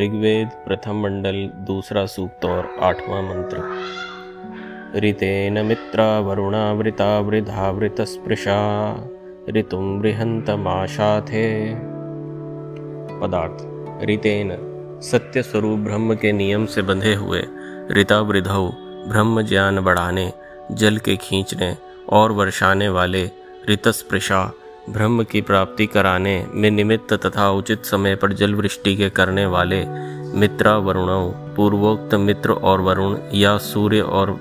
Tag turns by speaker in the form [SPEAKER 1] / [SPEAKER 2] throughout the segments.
[SPEAKER 1] ऋग्वेद प्रथम मंडल, दूसरा सूक्त और आठवां मंत्र। ऋतेन मित्रा वरुणावृता वृद्धा स्पृशा ऋतुम थे पदार्थ, ऋतेन सत्य स्वरूप ब्रह्म के नियम से बंधे हुए, ऋता वृद्धौ ब्रह्म ज्ञान बढ़ाने, जल के खींचने और वर्षाने वाले ऋतस्पृशा ब्रह्म की प्राप्ति कराने में निमित्त तथा उचित समय पर जल वृष्टि के करने वाले मित्रा वरुणों, पूर्वोक्त मित्र और वरुण या सूर्य और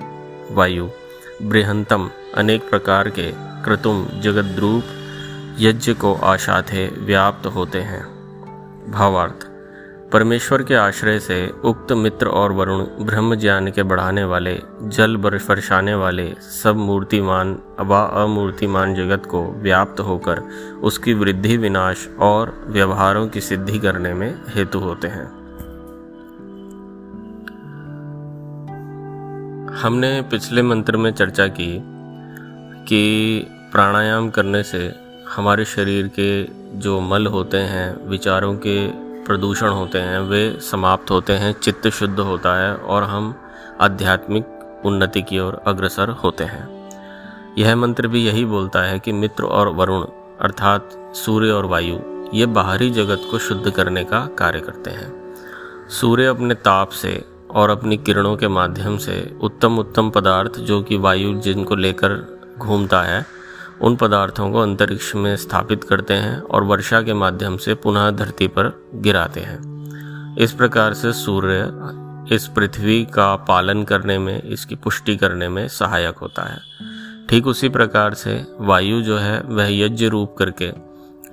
[SPEAKER 1] वायु, बृहंतम अनेक प्रकार के क्रतुम जगद्रूप यज्ञ को आशा थे व्याप्त होते हैं। भावार्थ। परमेश्वर के आश्रय से उक्त मित्र और वरुण ब्रह्म ज्ञान के बढ़ाने वाले, जल बरसाने वाले सब मूर्तिमान व अमूर्तिमान जगत को व्याप्त होकर उसकी वृद्धि विनाश और व्यवहारों की सिद्धि करने में हेतु होते हैं। हमने पिछले मंत्र में चर्चा की कि प्राणायाम करने से हमारे शरीर के जो मल होते हैं, विचारों के प्रदूषण होते हैं, वे समाप्त होते हैं, चित्त शुद्ध होता है और हम आध्यात्मिक उन्नति की ओर अग्रसर होते हैं। यह मंत्र भी यही बोलता है कि मित्र और वरुण, अर्थात सूर्य और वायु, ये बाहरी जगत को शुद्ध करने का कार्य करते हैं। सूर्य अपने ताप से और अपनी किरणों के माध्यम से उत्तम उत्तम पदार्थ जो कि वायु जिनको लेकर घूमता है उन पदार्थों को अंतरिक्ष में स्थापित करते हैं और वर्षा के माध्यम से पुनः धरती पर गिराते हैं। इस प्रकार से सूर्य इस पृथ्वी का पालन करने में, इसकी पुष्टि करने में सहायक होता है। ठीक उसी प्रकार से वायु जो है, वह यज्ञ रूप करके,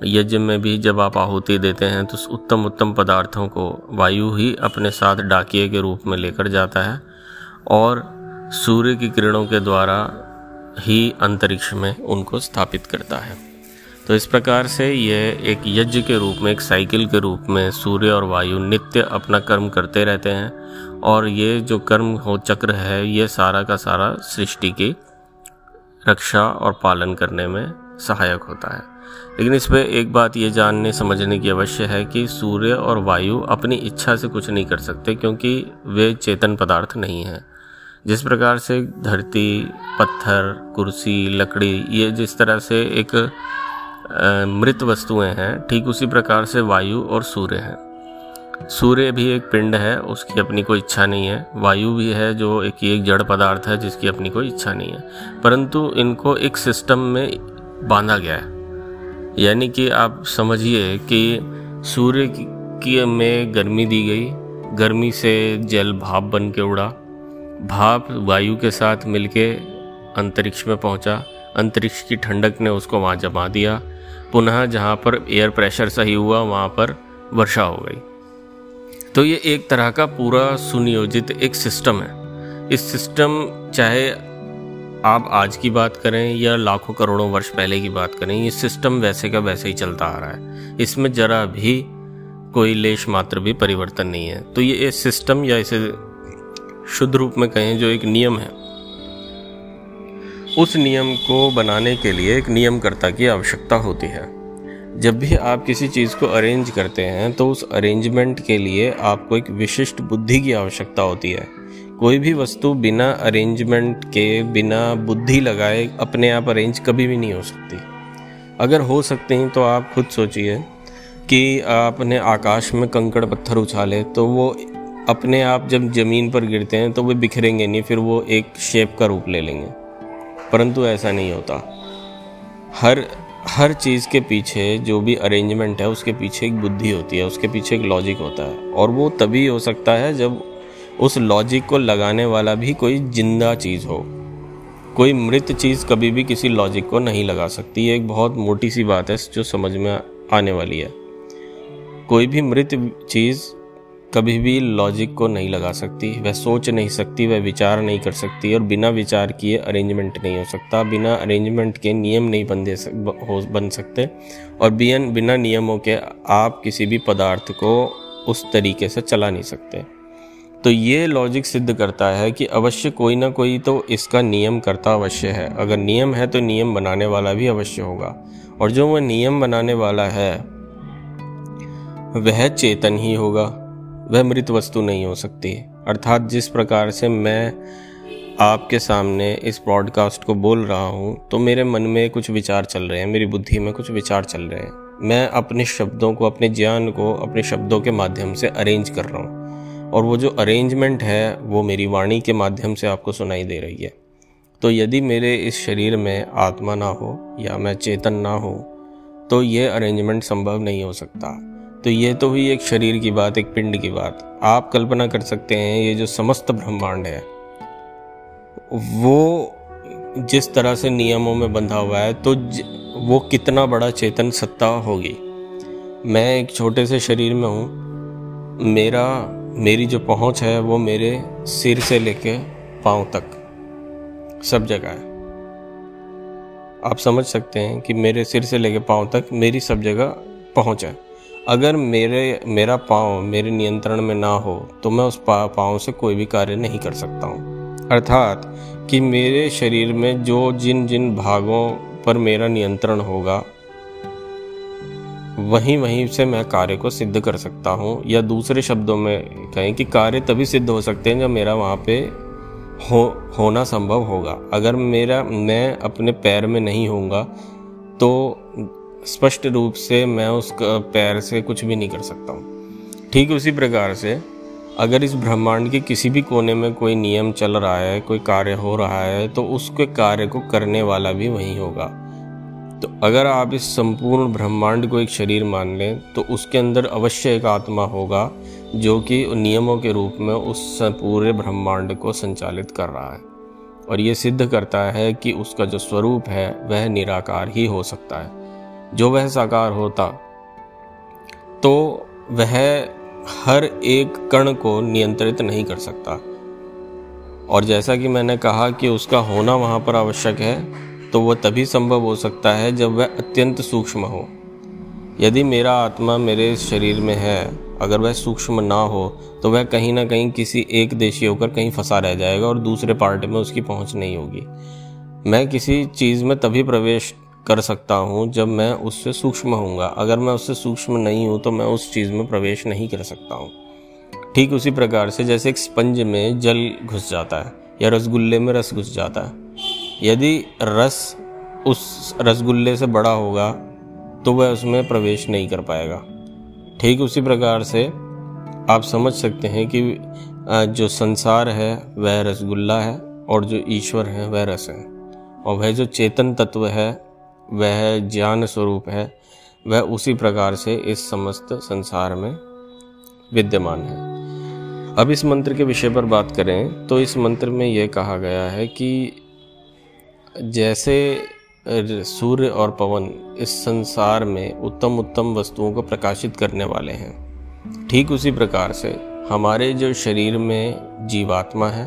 [SPEAKER 1] यज्ञ में भी जब आप आहुति देते हैं तो उत्तम उत्तम पदार्थों को वायु ही अपने साथ डाकिए के रूप में लेकर जाता है। और सूर्य की किरणों के द्वारा ही अंतरिक्ष में उनको स्थापित करता है। तो इस प्रकार से यह एक यज्ञ के रूप में, एक साइकिल के रूप में सूर्य और वायु नित्य अपना कर्म करते रहते हैं और ये जो कर्म हो, चक्र है, ये सारा का सारा सृष्टि की रक्षा और पालन करने में सहायक होता है। लेकिन इस पर एक बात ये जानने, समझने की अवश्य है कि सूर्य और वायु अपनी इच्छा से कुछ नहीं कर सकते क्योंकि वे चेतन पदार्थ नहीं हैं। जिस प्रकार से धरती, पत्थर, कुर्सी, लकड़ी, ये जिस तरह से एक मृत वस्तुएँ हैं, ठीक उसी प्रकार से वायु और सूर्य है। सूर्य भी एक पिंड है, उसकी अपनी कोई इच्छा नहीं है। वायु भी है जो एक एक जड़ पदार्थ है जिसकी अपनी कोई इच्छा नहीं है। परंतु इनको एक सिस्टम में बांधा गया है। यानी कि आप समझिए कि सूर्य की में गर्मी दी गई, गर्मी से जल भाप बन के उड़ा भाप वायु के साथ मिलके अंतरिक्ष में पहुँचा। अंतरिक्ष की ठंडक ने उसको वहाँ जमा दिया। पुनः जहाँ पर एयर प्रेशर सही हुआ, वहाँ पर वर्षा हो गई। तो ये एक तरह का पूरा सुनियोजित एक सिस्टम है। इस सिस्टम चाहे आप आज की बात करें या लाखों करोड़ों वर्ष पहले की बात करें, ये सिस्टम वैसे का वैसे ही चलता आ रहा है। इसमें जरा भी कोई लेश मात्र भी परिवर्तन नहीं है। तो ये सिस्टम या इसे शुद्ध रूप में कहें जो एक नियम है। उस नियम को बनाने के लिए एक नियमकर्ता की आवश्यकता होती है। जब भी आप किसी चीज़ को अरेंज करते हैं तो उस अरेंजमेंट के लिए आपको एक विशिष्ट बुद्धि की आवश्यकता होती है। कोई भी वस्तु बिना अरेंजमेंट के, बिना बुद्धि लगाए अपने आप अरेंज कभी भी नहीं हो सकती। अगर हो सकती हैं तो आप खुद सोचिए कि आपने आकाश में कंकड़ पत्थर उछाले तो वो अपने आप जब ज़मीन पर गिरते हैं तो वे बिखरेंगे नहीं, फिर वो एक शेप का रूप ले लेंगे। परंतु ऐसा नहीं होता। हर हर चीज़ के पीछे जो भी अरेंजमेंट है, उसके पीछे एक बुद्धि होती है, उसके पीछे एक लॉजिक होता है। और वो तभी हो सकता है जब उस लॉजिक को लगाने वाला भी कोई ज़िंदा चीज़ हो। कोई मृत चीज़ कभी भी किसी लॉजिक को नहीं लगा सकती। ये एक बहुत मोटी सी बात है, जो समझ में आने वाली है। कोई भी मृत चीज़ कभी भी लॉजिक को नहीं लगा सकती वह सोच नहीं सकती वह विचार नहीं कर सकती और बिना विचार किए अरेंजमेंट नहीं हो सकता बिना अरेंजमेंट के नियम नहीं बन सक, हो बन सकते और बिना बिना नियमों के आप किसी भी पदार्थ को उस तरीके से चला नहीं सकते। तो ये लॉजिक सिद्ध करता है कि अवश्य कोई ना कोई तो इसका नियम करता अवश्य है। अगर नियम है तो नियम बनाने वाला भी अवश्य होगा और जो वह नियम बनाने वाला है वह चेतन ही होगा। वह मृत वस्तु नहीं हो सकती। अर्थात जिस प्रकार से मैं आपके सामने इस ब्रॉडकास्ट को बोल रहा हूँ तो मेरे मन में कुछ विचार चल रहे हैं, मेरी बुद्धि में कुछ विचार चल रहे हैं। मैं अपने शब्दों को, अपने ज्ञान को, अपने शब्दों के माध्यम से अरेंज कर रहा हूँ। और वो जो अरेंजमेंट है, वो मेरी वाणी के माध्यम से आपको सुनाई दे रही है। तो यदि मेरे इस शरीर में आत्मा ना हो या मैं चेतन ना हो तो ये अरेंजमेंट संभव नहीं हो सकता। तो ये तो हुई एक शरीर की बात, एक पिंड की बात। आप कल्पना कर सकते हैं, ये जो समस्त ब्रह्मांड है, वो जिस तरह से नियमों में बंधा हुआ है तो वो कितना बड़ा चेतन सत्ता होगी। मैं एक छोटे से शरीर में हूँ, मेरा, मेरी जो पहुँच है, वो मेरे सिर से लेके पाँव तक, सब जगह है। आप समझ सकते हैं कि मेरे सिर से लेके पाँव तक मेरी सब जगह पहुँच है। अगर मेरे, मेरा पाँव मेरे नियंत्रण में ना हो तो मैं उस पाँव से कोई भी कार्य नहीं कर सकता हूँ। अर्थात कि मेरे शरीर में जो जिन जिन भागों पर मेरा नियंत्रण होगा, वहीं वहीं से मैं कार्य को सिद्ध कर सकता हूँ। या दूसरे शब्दों में कहें कि कार्य तभी सिद्ध हो सकते हैं जब मेरा वहाँ पे हो, होना संभव होगा। अगर मेरा, मैं अपने पैर में नहीं होऊँगा तो स्पष्ट रूप से मैं उस पैर से कुछ भी नहीं कर सकता हूँ। ठीक उसी प्रकार से अगर इस ब्रह्मांड के किसी भी कोने में कोई नियम चल रहा है, कोई कार्य हो रहा है तो उसके कार्य को करने वाला भी वही होगा। तो अगर आप इस संपूर्ण ब्रह्मांड को एक शरीर मान लें तो उसके अंदर अवश्य एक आत्मा होगा, जो कि नियमों के रूप में उस पूरे ब्रह्मांड को संचालित कर रहा है। और ये सिद्ध करता है कि उसका जो स्वरूप है, वह निराकार ही हो सकता है। जो वह साकार होता तो वह हर एक कण को नियंत्रित नहीं कर सकता। और जैसा कि मैंने कहा कि उसका होना वहाँ पर आवश्यक है तो वह तभी संभव हो सकता है जब वह अत्यंत सूक्ष्म हो। यदि मेरा आत्मा मेरे शरीर में है, अगर वह सूक्ष्म ना हो तो वह कहीं ना कहीं किसी एक देशी होकर कहीं फंसा रह जाएगा और दूसरे पार्ट में उसकी पहुँच नहीं होगी। मैं किसी चीज़ में तभी प्रवेश कर सकता हूँ जब मैं उससे सूक्ष्म होऊँगा। अगर मैं उससे सूक्ष्म नहीं हूँ तो मैं उस चीज़ में प्रवेश नहीं कर सकता हूँ। ठीक उसी प्रकार से जैसे एक स्पंज में जल घुस जाता है, या रसगुल्ले में रस घुस जाता है। यदि रस उस रसगुल्ले से बड़ा होगा तो वह उसमें प्रवेश नहीं कर पाएगा। ठीक उसी प्रकार से आप समझ सकते हैं कि जो संसार है, वह रसगुल्ला है, और जो ईश्वर है, वह रस है। और वह जो चेतन तत्व है वह ज्ञान स्वरूप है, वह उसी प्रकार से इस समस्त संसार में विद्यमान है। अब इस मंत्र के विषय पर बात करें तो इस मंत्र में यह कहा गया है कि जैसे सूर्य और पवन इस संसार में उत्तम उत्तम वस्तुओं को प्रकाशित करने वाले हैं, ठीक उसी प्रकार से हमारे जो शरीर में जीवात्मा है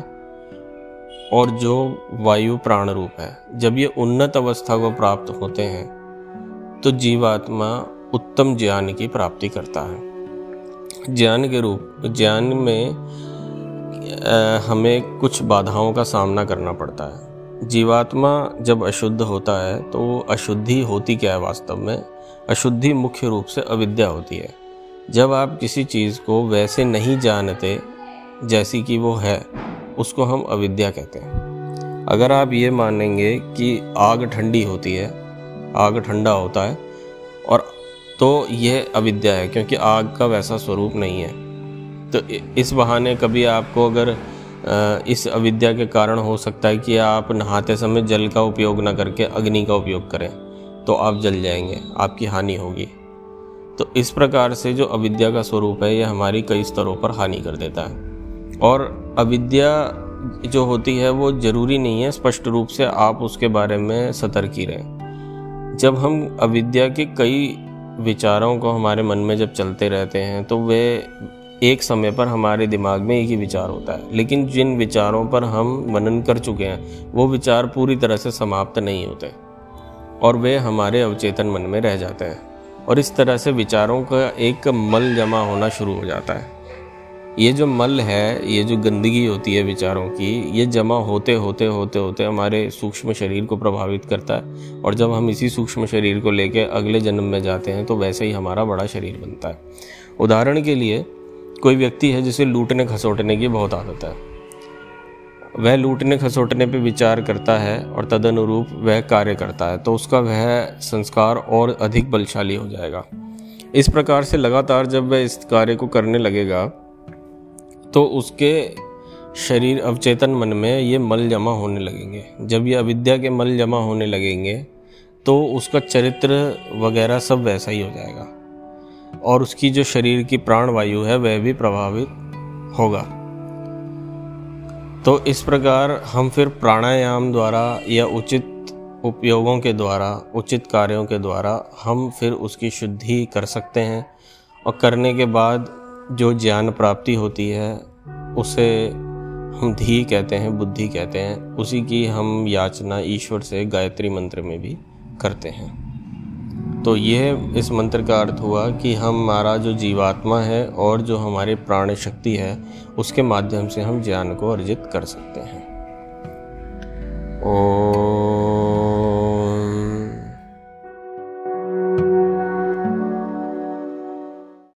[SPEAKER 1] और जो वायु प्राण रूप है, जब ये उन्नत अवस्था को प्राप्त होते हैं तो जीवात्मा उत्तम ज्ञान की प्राप्ति करता है। ज्ञान के रूप, ज्ञान में हमें कुछ बाधाओं का सामना करना पड़ता है। जीवात्मा जब अशुद्ध होता है तो अशुद्धि होती क्या है वास्तव में? अशुद्धि मुख्य रूप से अविद्या होती है। जब आप किसी चीज़ को वैसे नहीं जानते, जैसी कि वो है उसको हम अविद्या कहते हैं। अगर आप ये मानेंगे कि आग ठंडी होती है, आग ठंडा होता है, और तो यह अविद्या है, क्योंकि आग का वैसा स्वरूप नहीं है। तो इस बहाने कभी आपको अगर इस अविद्या के कारण हो सकता है कि आप नहाते समय जल का उपयोग ना करके अग्नि का उपयोग करें तो आप जल जाएँगे, आपकी हानि होगी। तो इस प्रकार से जो अविद्या का स्वरूप है यह हमारी कई स्तरों पर हानि कर देता है। और अविद्या जो होती है वो ज़रूरी नहीं है, स्पष्ट रूप से आप उसके बारे में सतर्क ही रहें। जब हम अविद्या के कई विचारों को हमारे मन में जब चलते रहते हैं तो वे एक समय पर हमारे दिमाग में एक ही विचार होता है। लेकिन जिन विचारों पर हम मनन कर चुके हैं, वो विचार पूरी तरह से समाप्त नहीं होते और वे हमारे अवचेतन मन में रह जाते हैं और इस तरह से विचारों का एक मल जमा होना शुरू हो जाता है। ये जो मल है, ये जो गंदगी होती है विचारों की, ये जमा होते होते होते होते हमारे सूक्ष्म शरीर को प्रभावित करता है। और जब हम इसी सूक्ष्म शरीर को लेकर अगले जन्म में जाते हैं तो वैसे ही हमारा बड़ा शरीर बनता है। उदाहरण के लिए, कोई व्यक्ति है जिसे लूटने खसोटने की बहुत आदत है। वह लूटने खसोटने पर विचार करता है और तदनुरूप वह कार्य करता है तो उसका वह संस्कार और अधिक बलशाली हो जाएगा। इस प्रकार से लगातार जब वह इस कार्य को करने लगेगा तो उसके शरीर अवचेतन मन में ये मल जमा होने लगेंगे। जब ये अविद्या के मल जमा होने लगेंगे तो उसका चरित्र वगैरह सब वैसा ही हो जाएगा। और उसकी जो शरीर की प्राण वायु है, वह भी प्रभावित होगा। तो इस प्रकार हम फिर प्राणायाम द्वारा या उचित उपयोगों के द्वारा, उचित कार्यों के द्वारा हम फिर उसकी शुद्धि कर सकते हैं। और करने के बाद जो ज्ञान प्राप्ति होती है, उसे हम धी कहते हैं, बुद्धि कहते हैं, उसी की हम याचना ईश्वर से गायत्री मंत्र में भी करते हैं। तो यह इस मंत्र का अर्थ हुआ कि हमारा जो जीवात्मा है और जो हमारे प्राण शक्ति है, उसके माध्यम से हम ज्ञान को अर्जित कर सकते हैं। और